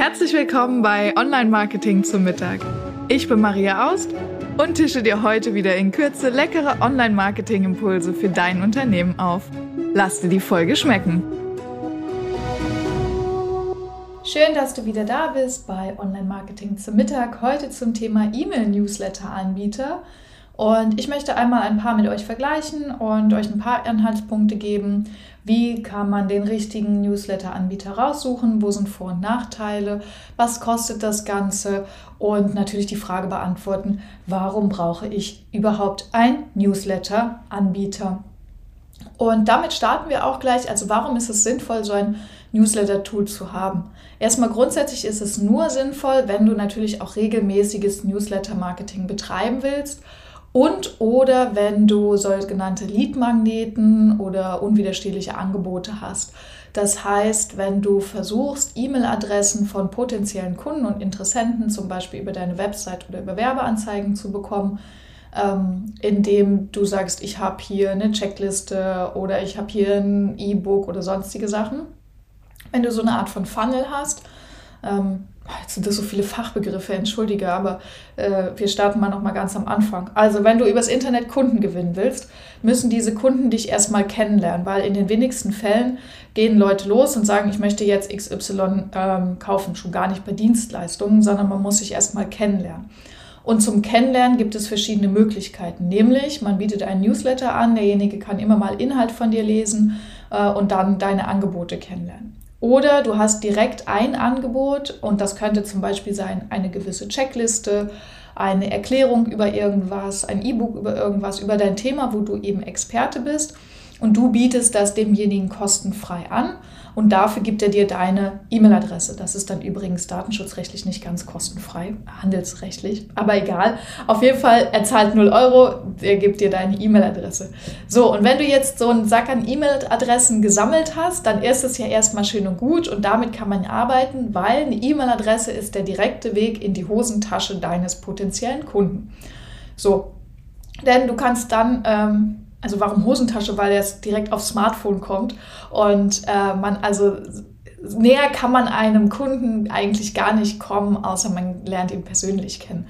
Herzlich willkommen bei Online Marketing zum Mittag. Ich bin Maria Aust und tische dir heute wieder in Kürze leckere Online Marketing Impulse für dein Unternehmen auf. Lass dir die Folge schmecken. Schön, dass du wieder da bist bei Online Marketing zum Mittag. Heute zum Thema E-Mail-Newsletter-Anbieter. Und ich möchte einmal ein paar mit euch vergleichen und euch ein paar Anhaltspunkte geben. Wie kann man den richtigen Newsletter-Anbieter raussuchen? Wo sind Vor- und Nachteile? Was kostet das Ganze? Und natürlich die Frage beantworten, warum brauche ich überhaupt einen Newsletter-Anbieter? Und damit starten wir auch gleich. Also warum ist es sinnvoll, so ein Newsletter-Tool zu haben? Erstmal grundsätzlich ist es nur sinnvoll, wenn du natürlich auch regelmäßiges Newsletter-Marketing betreiben willst und oder wenn du sogenannte Lead-Magneten oder unwiderstehliche Angebote hast. Das heißt, wenn du versuchst, E-Mail-Adressen von potenziellen Kunden und Interessenten zum Beispiel über deine Website oder über Werbeanzeigen zu bekommen, ähm, indem du sagst, ich habe hier eine Checkliste oder ich habe hier ein E-Book oder sonstige Sachen. Wenn du so eine Art von Funnel hast, ähm, Jetzt sind das so viele Fachbegriffe, entschuldige, aber äh, wir starten mal noch mal ganz am Anfang. Also, wenn du übers Internet Kunden gewinnen willst, müssen diese Kunden dich erstmal kennenlernen, weil in den wenigsten Fällen gehen Leute los und sagen, ich möchte jetzt XY ähm, kaufen, schon gar nicht bei Dienstleistungen, sondern man muss sich erstmal kennenlernen. Und zum Kennenlernen gibt es verschiedene Möglichkeiten, nämlich man bietet einen Newsletter an, derjenige kann immer mal Inhalt von dir lesen äh, und dann deine Angebote kennenlernen. Oder du hast direkt ein Angebot und das könnte zum Beispiel sein eine gewisse Checkliste, eine Erklärung über irgendwas, ein E-Book über irgendwas, über dein Thema, wo du eben Experte bist. Und du bietest das demjenigen kostenfrei an und dafür gibt er dir deine E-Mail-Adresse. Das ist dann übrigens datenschutzrechtlich nicht ganz kostenfrei, handelsrechtlich, aber egal. Auf jeden Fall, er zahlt 0 Euro, er gibt dir deine E-Mail-Adresse. So, und wenn du jetzt so einen Sack an E-Mail-Adressen gesammelt hast, dann ist es ja erstmal schön und gut und damit kann man arbeiten, weil eine E-Mail-Adresse ist der direkte Weg in die Hosentasche deines potenziellen Kunden. So, denn du kannst dann ähm, also warum Hosentasche? Weil es direkt aufs Smartphone kommt und äh, man also näher kann man einem Kunden eigentlich gar nicht kommen, außer man lernt ihn persönlich kennen.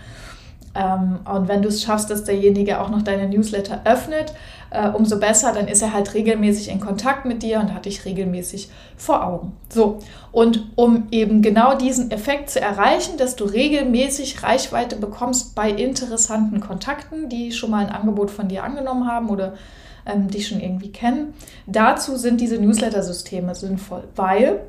Ähm, und wenn du es schaffst, dass derjenige auch noch deine Newsletter öffnet, äh, umso besser, dann ist er halt regelmäßig in Kontakt mit dir und hat dich regelmäßig vor Augen. So, und um eben genau diesen Effekt zu erreichen, dass du regelmäßig Reichweite bekommst bei interessanten Kontakten, die schon mal ein Angebot von dir angenommen haben oder ähm, dich schon irgendwie kennen, dazu sind diese Newsletter-Systeme sinnvoll, weil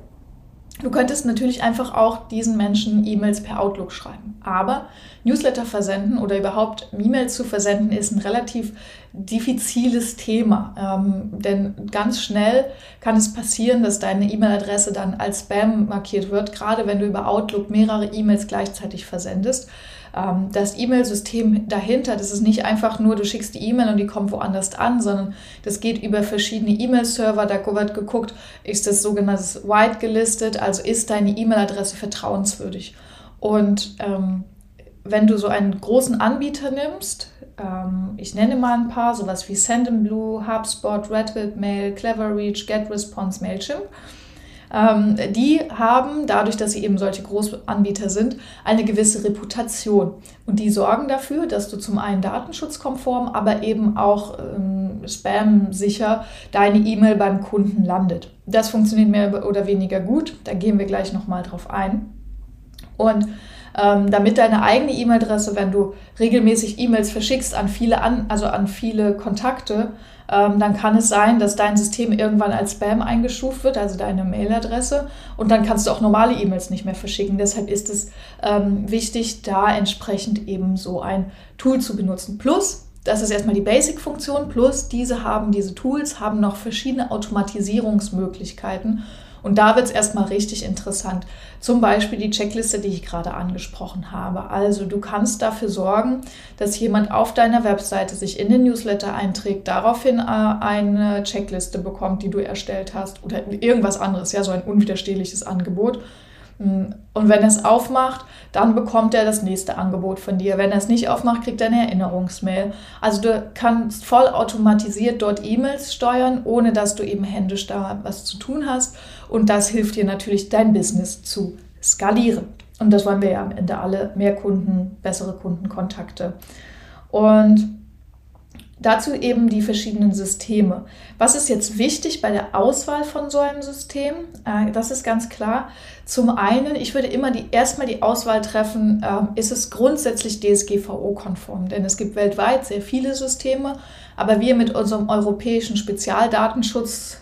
Du könntest natürlich einfach auch diesen Menschen E-Mails per Outlook schreiben. Aber Newsletter versenden oder überhaupt E-Mails zu versenden ist ein relativ diffiziles Thema. Ähm, denn ganz schnell kann es passieren, dass deine E-Mail-Adresse dann als Spam markiert wird, gerade wenn du über Outlook mehrere E-Mails gleichzeitig versendest. Ähm, das E-Mail-System dahinter, das ist nicht einfach nur, du schickst die E-Mail und die kommt woanders an, sondern das geht über verschiedene E-Mail-Server. Da wird geguckt, ist das sogenanntes White gelistet, also ist deine E-Mail-Adresse vertrauenswürdig. Und ähm, wenn du so einen großen Anbieter nimmst, ähm, ich nenne mal ein paar, sowas wie Sendinblue, HubSpot, Redwood Mail, Cleverreach, GetResponse, Mailchimp, ähm, die haben, dadurch, dass sie eben solche Großanbieter sind, eine gewisse Reputation. Und die sorgen dafür, dass du zum einen datenschutzkonform, aber eben auch ähm, spam-sicher deine E-Mail beim Kunden landet. Das funktioniert mehr oder weniger gut. Da gehen wir gleich nochmal drauf ein. Und ähm, damit deine eigene E-Mail-Adresse, wenn du regelmäßig E-Mails verschickst an viele an, also an viele Kontakte, ähm, dann kann es sein, dass dein System irgendwann als Spam eingestuft wird, also deine Mailadresse, und dann kannst du auch normale E-Mails nicht mehr verschicken. Deshalb ist es ähm, wichtig, da entsprechend eben so ein Tool zu benutzen. Plus, das ist erstmal die Basic-Funktion, plus diese haben, diese Tools haben noch verschiedene Automatisierungsmöglichkeiten und da wird es erstmal richtig interessant. Zum Beispiel die Checkliste, die ich gerade angesprochen habe. Also du kannst dafür sorgen, dass jemand auf deiner Webseite sich in den Newsletter einträgt, daraufhin äh, eine Checkliste bekommt, die du erstellt hast oder irgendwas anderes, ja, so ein unwiderstehliches Angebot und wenn er es aufmacht, dann bekommt er das nächste Angebot von dir. Wenn er es nicht aufmacht, kriegt er eine Erinnerungsmail. Also du kannst voll automatisiert dort E-Mails steuern, ohne dass du eben händisch da was zu tun hast. Und das hilft dir natürlich, dein Business zu skalieren. Und das wollen wir ja am Ende alle, mehr Kunden, bessere Kundenkontakte. Und Dazu eben die verschiedenen Systeme. Was ist jetzt wichtig bei der Auswahl von so einem System? Äh, das ist ganz klar. Zum einen, ich würde immer die, erstmal die Auswahl treffen, äh, ist es grundsätzlich DSGVO-konform? Denn es gibt weltweit sehr viele Systeme, aber wir mit unserem europäischen Spezialdatenschutz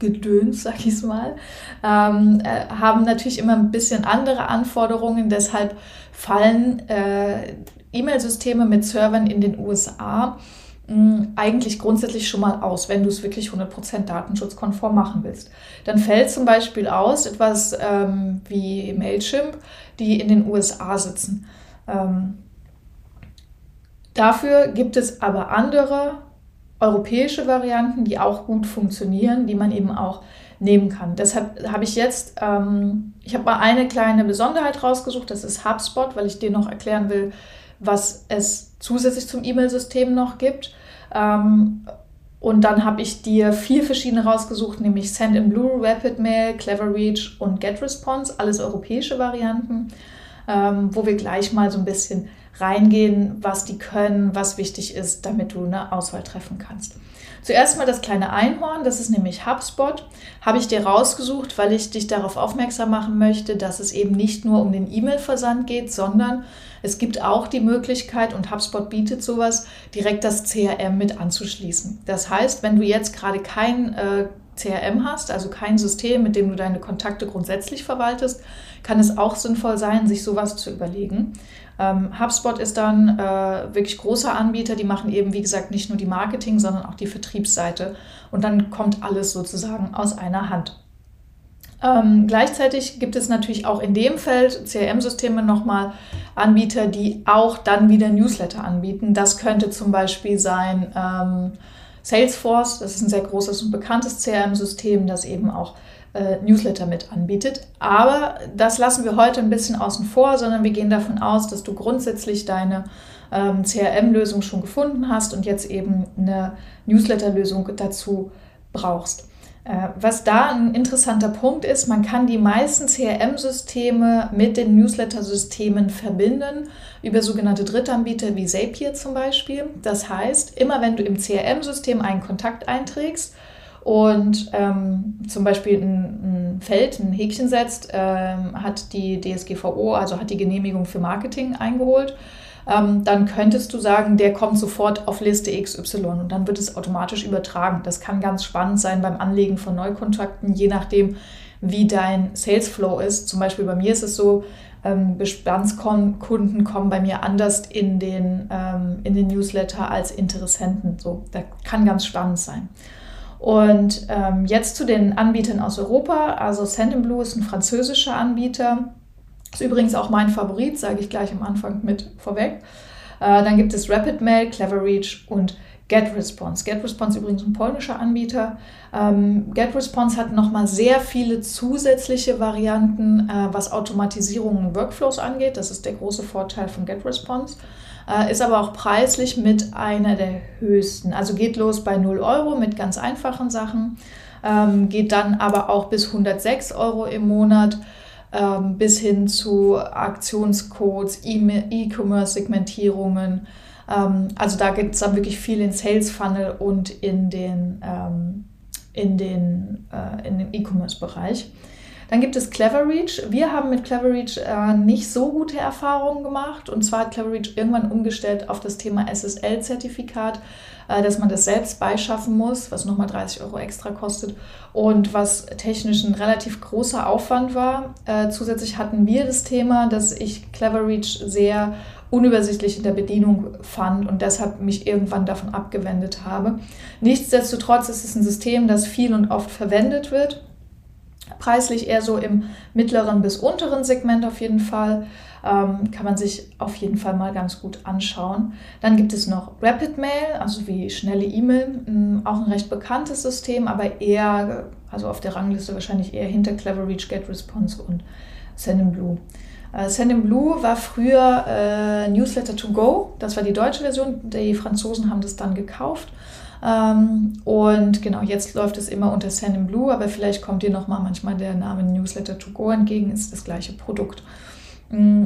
Gedöns, sag ich mal, ähm, äh, haben natürlich immer ein bisschen andere Anforderungen. Deshalb fallen äh, E-Mail-Systeme mit Servern in den USA eigentlich grundsätzlich schon mal aus, wenn du es wirklich 100% datenschutzkonform machen willst. Dann fällt zum Beispiel aus etwas ähm, wie Mailchimp, die in den USA sitzen. Ähm, dafür gibt es aber andere europäische Varianten, die auch gut funktionieren, die man eben auch nehmen kann. Deshalb habe ich jetzt, ähm, ich habe mal eine kleine Besonderheit rausgesucht, das ist HubSpot, weil ich dir noch erklären will, was es zusätzlich zum E-Mail-System noch gibt. Ähm, und dann habe ich dir vier verschiedene rausgesucht, nämlich Send in Blue, Rapid Mail, Clever Reach und GetResponse, alles europäische Varianten, ähm, wo wir gleich mal so ein bisschen reingehen, was die können, was wichtig ist, damit du eine Auswahl treffen kannst. Zuerst mal das kleine Einhorn, das ist nämlich HubSpot. Habe ich dir rausgesucht, weil ich dich darauf aufmerksam machen möchte, dass es eben nicht nur um den E-Mail-Versand geht, sondern es gibt auch die Möglichkeit, und HubSpot bietet sowas, direkt das CRM mit anzuschließen. Das heißt, wenn du jetzt gerade kein äh, CRM hast, also kein System, mit dem du deine Kontakte grundsätzlich verwaltest, kann es auch sinnvoll sein, sich sowas zu überlegen. Ähm, HubSpot ist dann äh, wirklich großer Anbieter, die machen eben, wie gesagt, nicht nur die Marketing, sondern auch die Vertriebsseite. Und dann kommt alles sozusagen aus einer Hand. Ähm, gleichzeitig gibt es natürlich auch in dem Feld CRM-Systeme nochmal Anbieter, die auch dann wieder Newsletter anbieten. Das könnte zum Beispiel sein ähm, Salesforce, das ist ein sehr großes und bekanntes CRM-System, das eben auch äh, Newsletter mit anbietet. Aber das lassen wir heute ein bisschen außen vor, sondern wir gehen davon aus, dass du grundsätzlich deine ähm, CRM-Lösung schon gefunden hast und jetzt eben eine Newsletter-Lösung dazu brauchst. Äh, was da ein interessanter Punkt ist, man kann die meisten CRM-Systeme mit den Newsletter-Systemen verbinden über sogenannte Drittanbieter wie Zapier zum Beispiel. Das heißt, immer wenn du im CRM-System einen Kontakt einträgst, und ähm, zum Beispiel ein, ein, Feld, ein Häkchen setzt, ähm, hat die DSGVO, also hat die Genehmigung für Marketing eingeholt, ähm, dann könntest du sagen, der kommt sofort auf Liste XY und dann wird es automatisch übertragen. Das kann ganz spannend sein beim Anlegen von Neukontakten, je nachdem, wie dein Sales Flow ist. Zum Beispiel bei mir ist es so, ähm, Bestandskunden kommen bei mir anders in den, ähm, in den Newsletter als Interessenten. So, das kann ganz spannend sein. Und ähm, jetzt zu den Anbietern aus Europa. Also Sendinblue ist ein französischer Anbieter. Ist übrigens auch mein Favorit, sage ich gleich am Anfang mit vorweg. Äh, dann gibt es RapidMail, CleverReach und GetResponse. GetResponse ist übrigens ein polnischer Anbieter. Ähm, GetResponse hat nochmal sehr viele zusätzliche Varianten, äh, was Automatisierung und Workflows angeht. Das ist der große Vorteil von GetResponse ist aber auch preislich mit einer der höchsten. Also geht los bei 0 Euro mit ganz einfachen Sachen, ähm, geht dann aber auch bis 106 Euro im Monat ähm, bis hin zu Aktionscodes, E-Commerce-Segmentierungen. Ähm, also da gibt es dann wirklich viel in Sales Funnel und in den, in den, äh, E-Commerce-Bereich. Dann gibt es CleverReach. Wir haben mit CleverReach äh, nicht so gute Erfahrungen gemacht. Und zwar hat CleverReach irgendwann umgestellt auf das Thema SSL-Zertifikat, äh, dass man das selbst beischaffen muss, was nochmal 30 Euro extra kostet und was technisch ein relativ großer Aufwand war. Äh, zusätzlich hatten wir das Thema, dass ich CleverReach sehr unübersichtlich in der Bedienung fand und deshalb mich irgendwann davon abgewendet habe. Nichtsdestotrotz ist es ein System, das viel und oft verwendet wird preislich eher so im mittleren bis unteren Segment auf jeden Fall. Ähm, kann man sich auf jeden Fall mal ganz gut anschauen. Dann gibt es noch Rapid Mail, also wie schnelle E-Mail, mm, auch ein recht bekanntes System, aber eher, also auf der Rangliste wahrscheinlich eher hinter Clever Reach, Get Response und Sendinblue. Äh, Sendinblue war früher äh, Newsletter to Go, das war die deutsche Version, die Franzosen haben das dann gekauft. Ähm, und genau, jetzt läuft es immer unter Sendinblue, aber vielleicht kommt dir nochmal manchmal der Name Newsletter to go entgegen, ist das gleiche Produkt. Mm,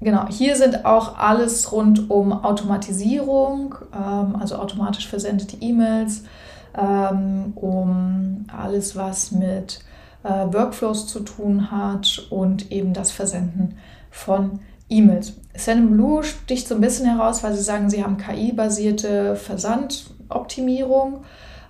genau, hier sind auch alles rund um Automatisierung, ähm, also automatisch versendete E-Mails, ähm, um alles, was mit äh, Workflows zu tun hat und eben das Versenden von E-Mails. Sendinblue sticht so ein bisschen heraus, weil sie sagen, sie haben KI-basierte Versandoptimierung.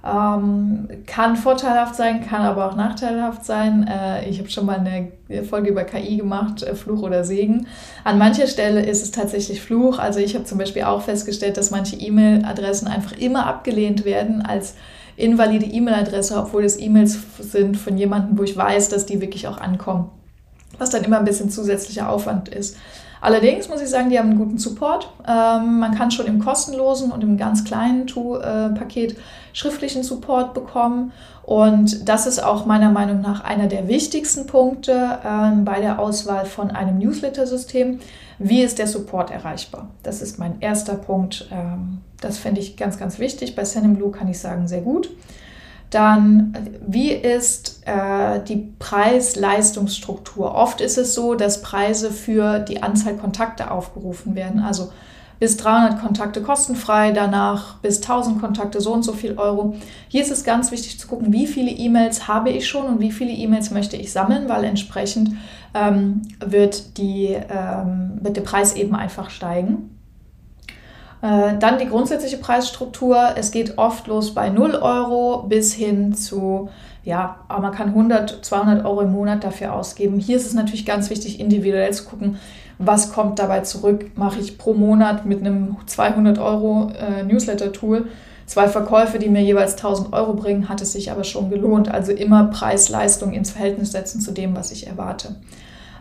Ähm, kann vorteilhaft sein, kann aber auch nachteilhaft sein. Äh, ich habe schon mal eine Folge über KI gemacht, äh, Fluch oder Segen. An mancher Stelle ist es tatsächlich Fluch. Also ich habe zum Beispiel auch festgestellt, dass manche E-Mail-Adressen einfach immer abgelehnt werden als invalide E-Mail-Adresse, obwohl es E-Mails sind von jemandem, wo ich weiß, dass die wirklich auch ankommen. Was dann immer ein bisschen zusätzlicher Aufwand ist. Allerdings muss ich sagen, die haben einen guten Support. Ähm, man kann schon im kostenlosen und im ganz kleinen To-Paket äh, schriftlichen Support bekommen. Und das ist auch meiner Meinung nach einer der wichtigsten Punkte ähm, bei der Auswahl von einem Newsletter-System. Wie ist der Support erreichbar? Das ist mein erster Punkt. Ähm, das fände ich ganz, ganz wichtig. Bei Sendinblue kann ich sagen, sehr gut. Dann, wie ist äh, die Preis-Leistungsstruktur? Oft ist es so, dass Preise für die Anzahl Kontakte aufgerufen werden. Also bis 300 Kontakte kostenfrei, danach bis 1000 Kontakte so und so viel Euro. Hier ist es ganz wichtig zu gucken, wie viele E-Mails habe ich schon und wie viele E-Mails möchte ich sammeln, weil entsprechend ähm, wird, die, ähm, wird der Preis eben einfach steigen. Äh, dann die grundsätzliche Preisstruktur. Es geht oft los bei 0 Euro bis hin zu, ja, aber man kann 100, 200 Euro im Monat dafür ausgeben. Hier ist es natürlich ganz wichtig, individuell zu gucken, was kommt dabei zurück. Mache ich pro Monat mit einem 200 Euro äh, Newsletter-Tool zwei Verkäufe, die mir jeweils 1000 Euro bringen, hat es sich aber schon gelohnt. Also immer Preis-Leistung ins Verhältnis setzen zu dem, was ich erwarte.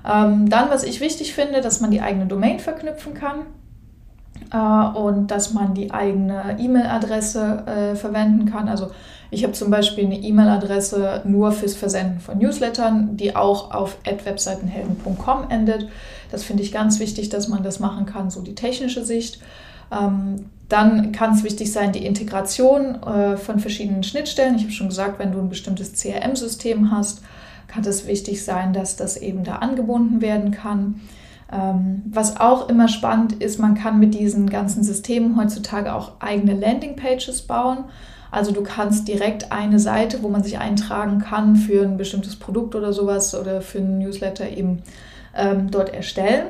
Ähm, dann, was ich wichtig finde, dass man die eigene Domain verknüpfen kann und dass man die eigene E-Mail-Adresse äh, verwenden kann. Also ich habe zum Beispiel eine E-Mail-Adresse nur fürs Versenden von Newslettern, die auch auf webseitenhelden.com endet. Das finde ich ganz wichtig, dass man das machen kann, so die technische Sicht. Ähm, dann kann es wichtig sein, die Integration äh, von verschiedenen Schnittstellen. Ich habe schon gesagt, wenn du ein bestimmtes CRM-System hast, kann es wichtig sein, dass das eben da angebunden werden kann. Ähm, was auch immer spannend ist, man kann mit diesen ganzen Systemen heutzutage auch eigene Landingpages bauen. Also du kannst direkt eine Seite, wo man sich eintragen kann für ein bestimmtes Produkt oder sowas oder für einen Newsletter eben ähm, dort erstellen.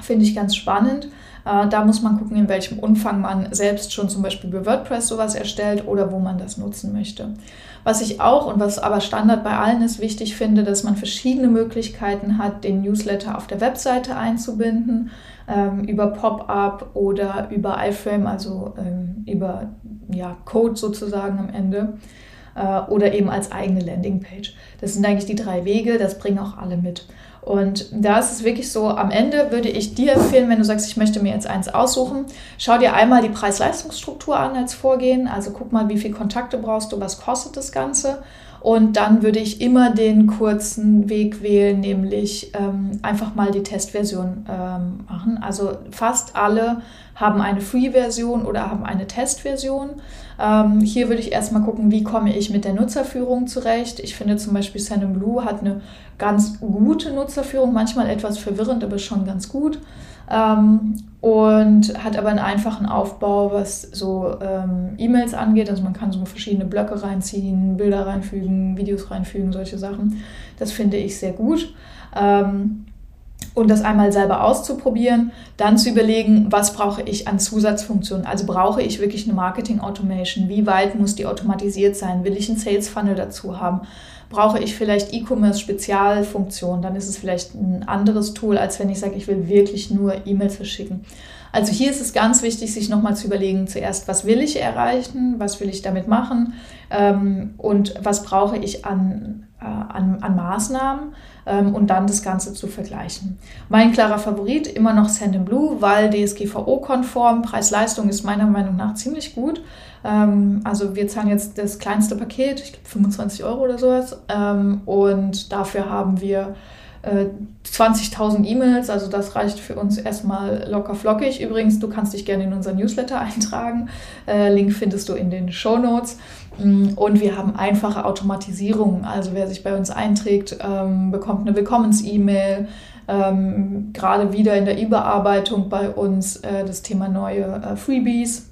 Finde ich ganz spannend. Äh, da muss man gucken, in welchem Umfang man selbst schon zum Beispiel bei WordPress sowas erstellt oder wo man das nutzen möchte. Was ich auch und was aber Standard bei allen ist, wichtig finde, dass man verschiedene Möglichkeiten hat, den Newsletter auf der Webseite einzubinden, ähm, über Pop-up oder über iFrame, also ähm, über ja, Code sozusagen am Ende äh, oder eben als eigene Landingpage. Das sind eigentlich die drei Wege, das bringen auch alle mit. Und da ist es wirklich so, am Ende würde ich dir empfehlen, wenn du sagst, ich möchte mir jetzt eins aussuchen, schau dir einmal die Preis-Leistungsstruktur an als Vorgehen. Also guck mal, wie viele Kontakte brauchst du, was kostet das Ganze. Und dann würde ich immer den kurzen Weg wählen, nämlich ähm, einfach mal die Testversion ähm, machen. Also fast alle haben eine Free-Version oder haben eine Testversion. Ähm, hier würde ich erstmal gucken, wie komme ich mit der Nutzerführung zurecht. Ich finde zum Beispiel Blue hat eine ganz gute Nutzerführung, manchmal etwas verwirrend, aber schon ganz gut. Ähm, und hat aber einen einfachen Aufbau, was so ähm, E-Mails angeht. Also man kann so verschiedene Blöcke reinziehen, Bilder reinfügen, Videos reinfügen, solche Sachen. Das finde ich sehr gut. Ähm, und das einmal selber auszuprobieren, dann zu überlegen, was brauche ich an Zusatzfunktionen. Also brauche ich wirklich eine Marketing Automation? Wie weit muss die automatisiert sein? Will ich einen Sales Funnel dazu haben? brauche ich vielleicht E-Commerce-Spezialfunktionen, dann ist es vielleicht ein anderes Tool, als wenn ich sage, ich will wirklich nur E-Mails verschicken. Also hier ist es ganz wichtig, sich nochmal zu überlegen, zuerst, was will ich erreichen, was will ich damit machen ähm, und was brauche ich an, an, an Maßnahmen ähm, und dann das Ganze zu vergleichen. Mein klarer Favorit immer noch Send Blue, weil DSGVO-konform, Preis-Leistung ist meiner Meinung nach ziemlich gut. Ähm, also wir zahlen jetzt das kleinste Paket, ich glaube 25 Euro oder sowas. Ähm, und dafür haben wir äh, 20.000 E-Mails, also das reicht für uns erstmal locker flockig. Übrigens, du kannst dich gerne in unseren Newsletter eintragen. Äh, Link findest du in den Show Notes. Mm, und wir haben einfache Automatisierungen. Also wer sich bei uns einträgt, ähm, bekommt eine Willkommens-E-Mail. Ähm, gerade wieder in der Überarbeitung bei uns äh, das Thema neue äh, Freebies.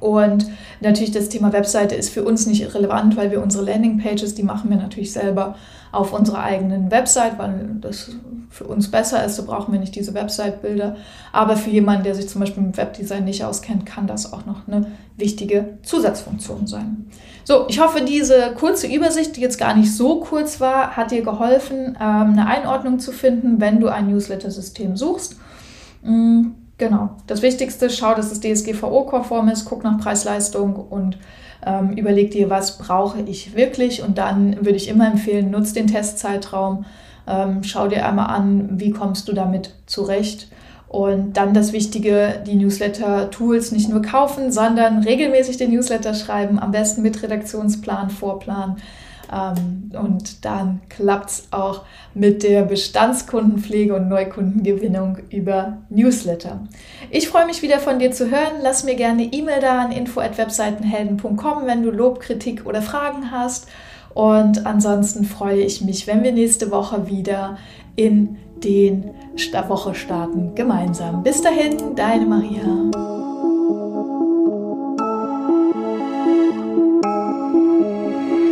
Und natürlich das Thema Webseite ist für uns nicht relevant, weil wir unsere Landingpages, die machen wir natürlich selber auf unserer eigenen Website, weil das für uns besser ist. So brauchen wir nicht diese Website-Bilder. Aber für jemanden, der sich zum Beispiel mit Webdesign nicht auskennt, kann das auch noch eine wichtige Zusatzfunktion sein. So, ich hoffe, diese kurze Übersicht, die jetzt gar nicht so kurz war, hat dir geholfen, ähm, eine Einordnung zu finden, wenn du ein Newsletter-System suchst. Genau. Das Wichtigste, schau, dass es DSGVO-konform ist, guck nach Preis-Leistung und ähm, überleg dir, was brauche ich wirklich. Und dann würde ich immer empfehlen, nutz den Testzeitraum, ähm, schau dir einmal an, wie kommst du damit zurecht und dann das Wichtige, die Newsletter-Tools nicht nur kaufen, sondern regelmäßig den Newsletter schreiben, am besten mit Redaktionsplan, Vorplan. Ähm, und dann klappt es auch mit der Bestandskundenpflege und Neukundengewinnung über Newsletter. Ich freue mich wieder von dir zu hören. Lass mir gerne E-Mail da an info.webseitenhelden.com, wenn du Lob, Kritik oder Fragen hast. Und ansonsten freue ich mich, wenn wir nächste Woche wieder in den Woche starten gemeinsam. Bis dahin, deine Maria.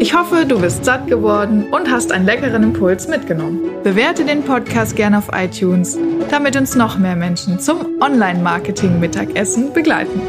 Ich hoffe, du bist satt geworden und hast einen leckeren Impuls mitgenommen. Bewerte den Podcast gerne auf iTunes, damit uns noch mehr Menschen zum Online-Marketing-Mittagessen begleiten.